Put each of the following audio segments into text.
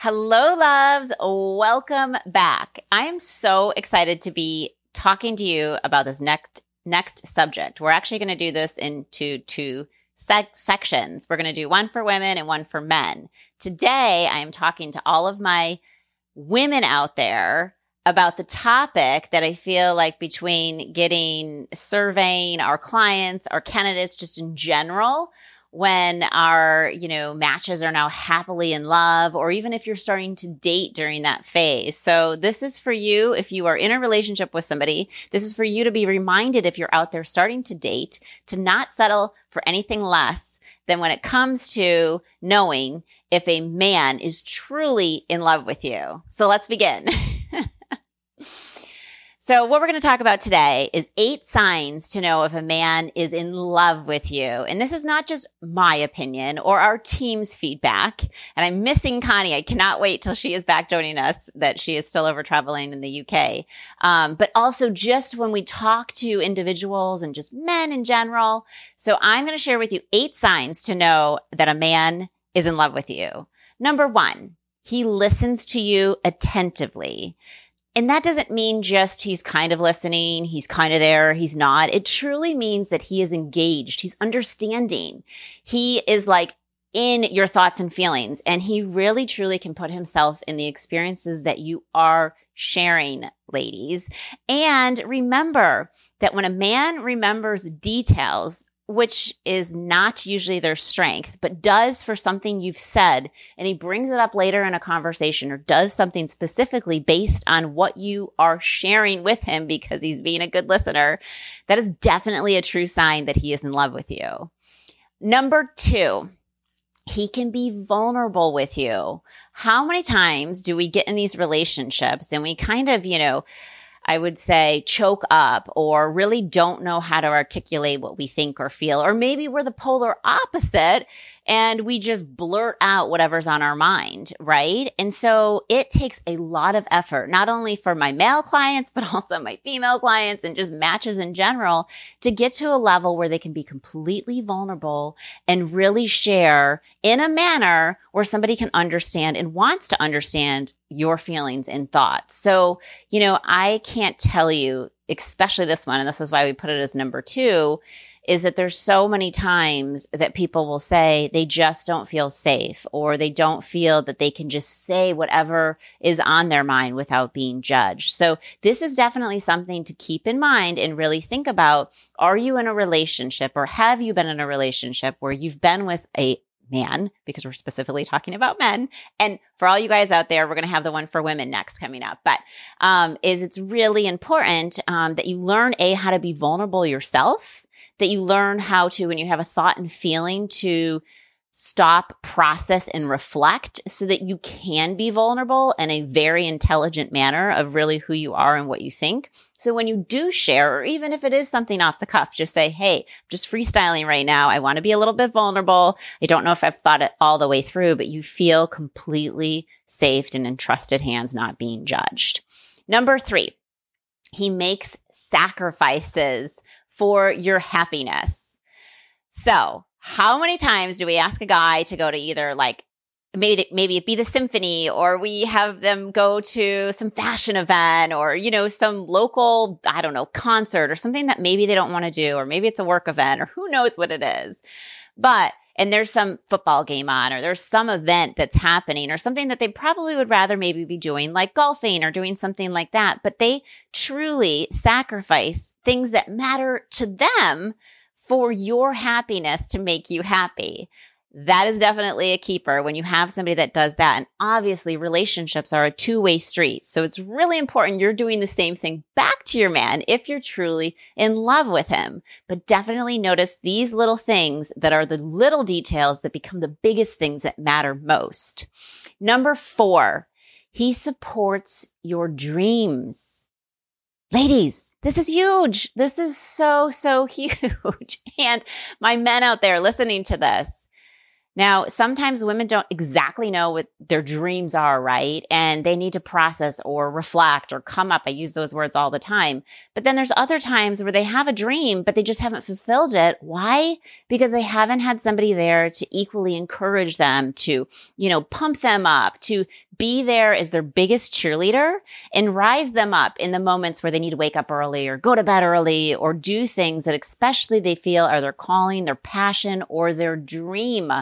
Hello, loves. Welcome back. I am so excited to be talking to you about this next next subject. We're actually going to do this into two sec- sections. We're going to do one for women and one for men. Today, I am talking to all of my women out there about the topic that I feel like between getting surveying our clients, our candidates, just in general, when our, you know, matches are now happily in love, or even if you're starting to date during that phase. So this is for you if you are in a relationship with somebody. This is for you to be reminded if you're out there starting to date to not settle for anything less than when it comes to knowing if a man is truly in love with you. So let's begin. So what we're going to talk about today is eight signs to know if a man is in love with you. And this is not just my opinion or our team's feedback. And I'm missing Connie. I cannot wait till she is back joining us that she is still over traveling in the UK. Um, but also just when we talk to individuals and just men in general. So I'm going to share with you eight signs to know that a man is in love with you. Number one, he listens to you attentively. And that doesn't mean just he's kind of listening, he's kind of there, he's not. It truly means that he is engaged, he's understanding. He is like in your thoughts and feelings, and he really truly can put himself in the experiences that you are sharing, ladies. And remember that when a man remembers details, which is not usually their strength, but does for something you've said, and he brings it up later in a conversation or does something specifically based on what you are sharing with him because he's being a good listener, that is definitely a true sign that he is in love with you. Number two, he can be vulnerable with you. How many times do we get in these relationships and we kind of, you know, I would say choke up or really don't know how to articulate what we think or feel. Or maybe we're the polar opposite and we just blurt out whatever's on our mind, right? And so it takes a lot of effort, not only for my male clients, but also my female clients and just matches in general to get to a level where they can be completely vulnerable and really share in a manner where somebody can understand and wants to understand your feelings and thoughts. So, you know, I can't tell you, especially this one, and this is why we put it as number two, is that there's so many times that people will say they just don't feel safe or they don't feel that they can just say whatever is on their mind without being judged. So this is definitely something to keep in mind and really think about. Are you in a relationship or have you been in a relationship where you've been with a man because we're specifically talking about men. And for all you guys out there, we're going to have the one for women next coming up. But um, is it's really important um, that you learn a how to be vulnerable yourself that you learn how to, when you have a thought and feeling, to stop, process, and reflect so that you can be vulnerable in a very intelligent manner of really who you are and what you think. So when you do share, or even if it is something off the cuff, just say, Hey, I'm just freestyling right now. I want to be a little bit vulnerable. I don't know if I've thought it all the way through, but you feel completely safe and in trusted hands, not being judged. Number three, he makes sacrifices for your happiness. So how many times do we ask a guy to go to either like maybe maybe it be the symphony or we have them go to some fashion event or you know some local i don't know concert or something that maybe they don't want to do or maybe it's a work event or who knows what it is but and there's some football game on or there's some event that's happening or something that they probably would rather maybe be doing like golfing or doing something like that. But they truly sacrifice things that matter to them for your happiness to make you happy that is definitely a keeper when you have somebody that does that. And obviously relationships are a two way street. So it's really important you're doing the same thing back to your man if you're truly in love with him. But definitely notice these little things that are the little details that become the biggest things that matter most. Number four, he supports your dreams. Ladies, this is huge. This is so, so huge. And my men out there listening to this, now, sometimes women don't exactly know what their dreams are, right? And they need to process or reflect or come up. I use those words all the time. But then there's other times where they have a dream, but they just haven't fulfilled it. Why? Because they haven't had somebody there to equally encourage them, to, you know, pump them up, to be there as their biggest cheerleader and rise them up in the moments where they need to wake up early or go to bed early or do things that especially they feel are their calling, their passion, or their dream.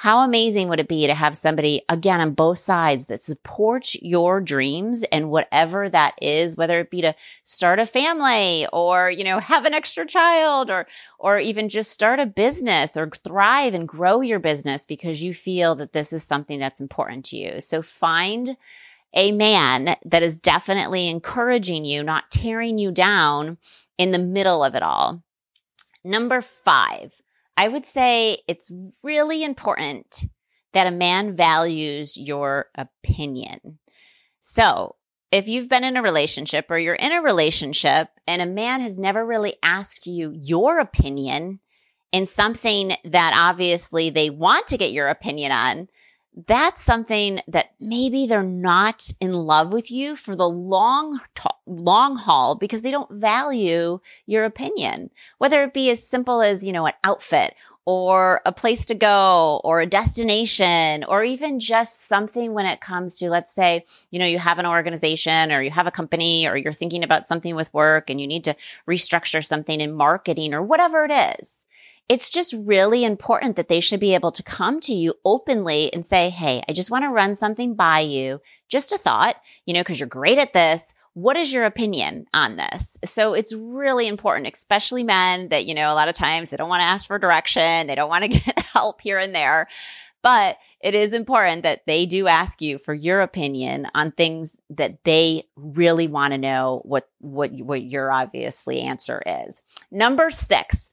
How amazing would it be to have somebody again on both sides that supports your dreams and whatever that is, whether it be to start a family or, you know, have an extra child or, or even just start a business or thrive and grow your business because you feel that this is something that's important to you. So find a man that is definitely encouraging you, not tearing you down in the middle of it all. Number five, I would say it's really important that a man values your opinion. So if you've been in a relationship or you're in a relationship and a man has never really asked you your opinion in something that obviously they want to get your opinion on, that's something that maybe they're not in love with you for the long, long haul because they don't value your opinion, whether it be as simple as, you know, an outfit or a place to go or a destination or even just something when it comes to, let's say, you know, you have an organization or you have a company or you're thinking about something with work and you need to restructure something in marketing or whatever it is. It's just really important that they should be able to come to you openly and say, Hey, I just want to run something by you. Just a thought, you know, cause you're great at this. What is your opinion on this? So it's really important, especially men that, you know, a lot of times they don't want to ask for direction. They don't want to get help here and there. But it is important that they do ask you for your opinion on things that they really want to know what, what, what your obviously answer is. Number six,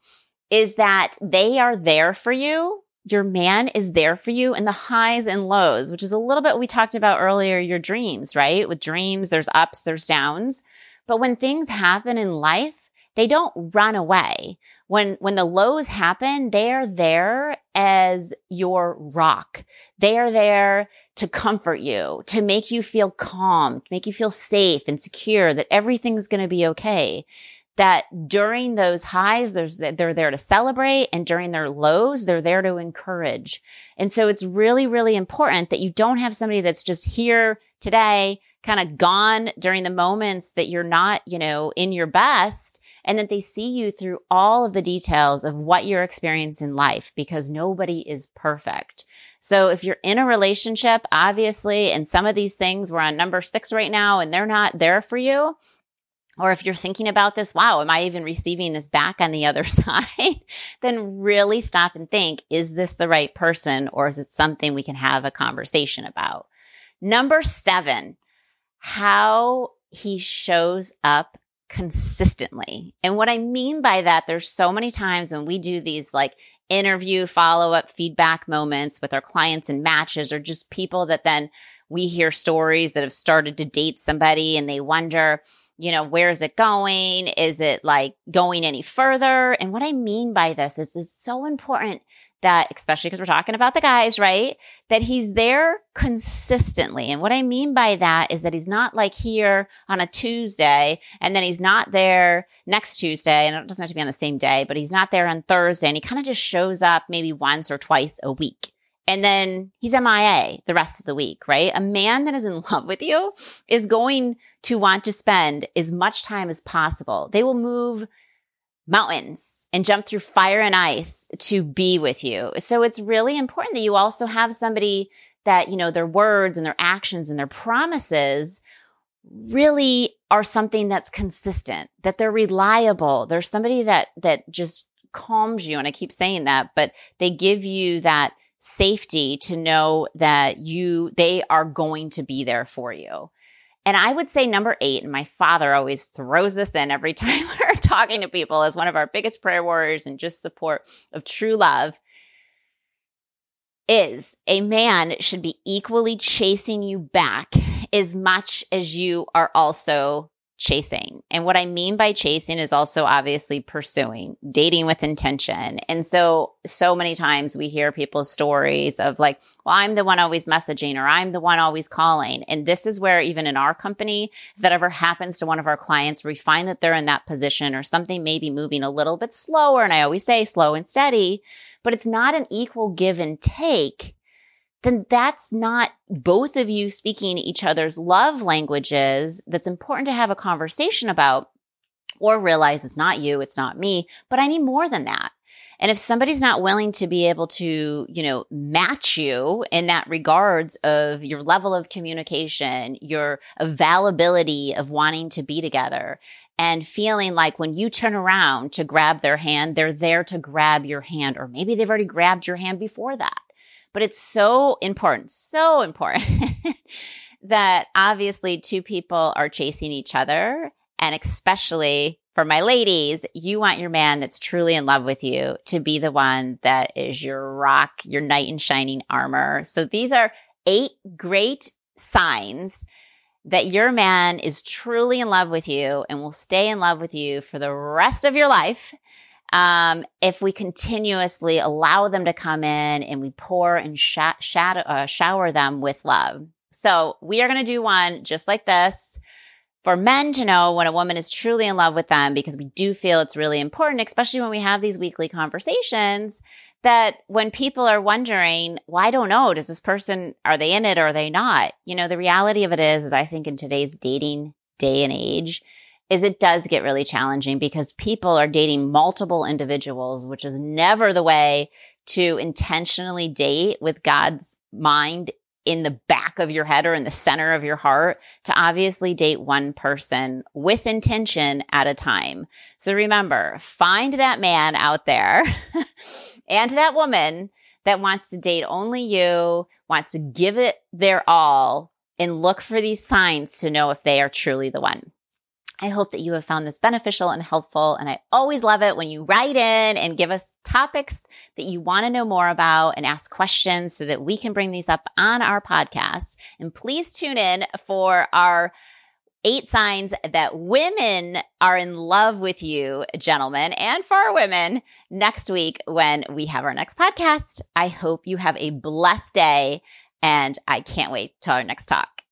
is that they are there for you. Your man is there for you in the highs and lows, which is a little bit we talked about earlier, your dreams, right? With dreams, there's ups, there's downs. But when things happen in life, they don't run away. When, when the lows happen, they are there as your rock. They are there to comfort you, to make you feel calm, to make you feel safe and secure that everything's going to be okay that during those highs, there's, they're there to celebrate and during their lows, they're there to encourage. And so it's really, really important that you don't have somebody that's just here today, kind of gone during the moments that you're not, you know, in your best and that they see you through all of the details of what you're experiencing in life because nobody is perfect. So if you're in a relationship, obviously, and some of these things we're on number six right now and they're not there for you, or if you're thinking about this, wow, am I even receiving this back on the other side? then really stop and think, is this the right person or is it something we can have a conversation about? Number seven, how he shows up consistently. And what I mean by that, there's so many times when we do these like interview follow up feedback moments with our clients and matches or just people that then we hear stories that have started to date somebody and they wonder, you know, where's it going? Is it like going any further? And what I mean by this is it's so important that, especially because we're talking about the guys, right? That he's there consistently. And what I mean by that is that he's not like here on a Tuesday and then he's not there next Tuesday. And it doesn't have to be on the same day, but he's not there on Thursday and he kind of just shows up maybe once or twice a week. And then he's MIA the rest of the week, right? A man that is in love with you is going to want to spend as much time as possible. They will move mountains and jump through fire and ice to be with you. So it's really important that you also have somebody that, you know, their words and their actions and their promises really are something that's consistent, that they're reliable. There's somebody that, that just calms you. And I keep saying that, but they give you that safety to know that you, they are going to be there for you. And I would say number eight, and my father always throws this in every time we're talking to people as one of our biggest prayer warriors and just support of true love. is a man should be equally chasing you back as much as you are also chasing. And what I mean by chasing is also obviously pursuing, dating with intention. And so, so many times we hear people's stories of like, well, I'm the one always messaging or I'm the one always calling. And this is where even in our company, if that ever happens to one of our clients, we find that they're in that position or something may be moving a little bit slower. And I always say slow and steady, but it's not an equal give and take then that's not both of you speaking each other's love languages that's important to have a conversation about or realize it's not you, it's not me, but I need more than that. And if somebody's not willing to be able to, you know, match you in that regards of your level of communication, your availability of wanting to be together and feeling like when you turn around to grab their hand, they're there to grab your hand, or maybe they've already grabbed your hand before that. But it's so important, so important that obviously two people are chasing each other. And especially for my ladies, you want your man that's truly in love with you to be the one that is your rock, your knight in shining armor. So these are eight great signs that your man is truly in love with you and will stay in love with you for the rest of your life um, if we continuously allow them to come in and we pour and sh- shadow, uh, shower them with love. So we are going to do one just like this for men to know when a woman is truly in love with them because we do feel it's really important, especially when we have these weekly conversations that when people are wondering, well, I don't know, does this person, are they in it or are they not? You know, the reality of it is, is I think in today's dating day and age, is it does get really challenging because people are dating multiple individuals, which is never the way to intentionally date with God's mind in the back of your head or in the center of your heart to obviously date one person with intention at a time. So remember, find that man out there and that woman that wants to date only you, wants to give it their all and look for these signs to know if they are truly the one. I hope that you have found this beneficial and helpful. And I always love it when you write in and give us topics that you want to know more about and ask questions so that we can bring these up on our podcast. And please tune in for our eight signs that women are in love with you, gentlemen, and for our women next week when we have our next podcast. I hope you have a blessed day and I can't wait till our next talk.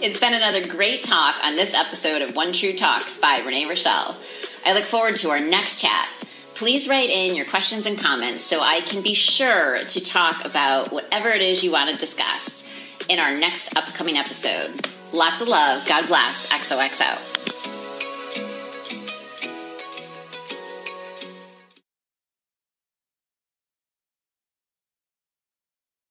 It's been another great talk on this episode of One True Talks by Renee Richel. I look forward to our next chat. Please write in your questions and comments so I can be sure to talk about whatever it is you want to discuss in our next upcoming episode. Lots of love. God bless. XOXO.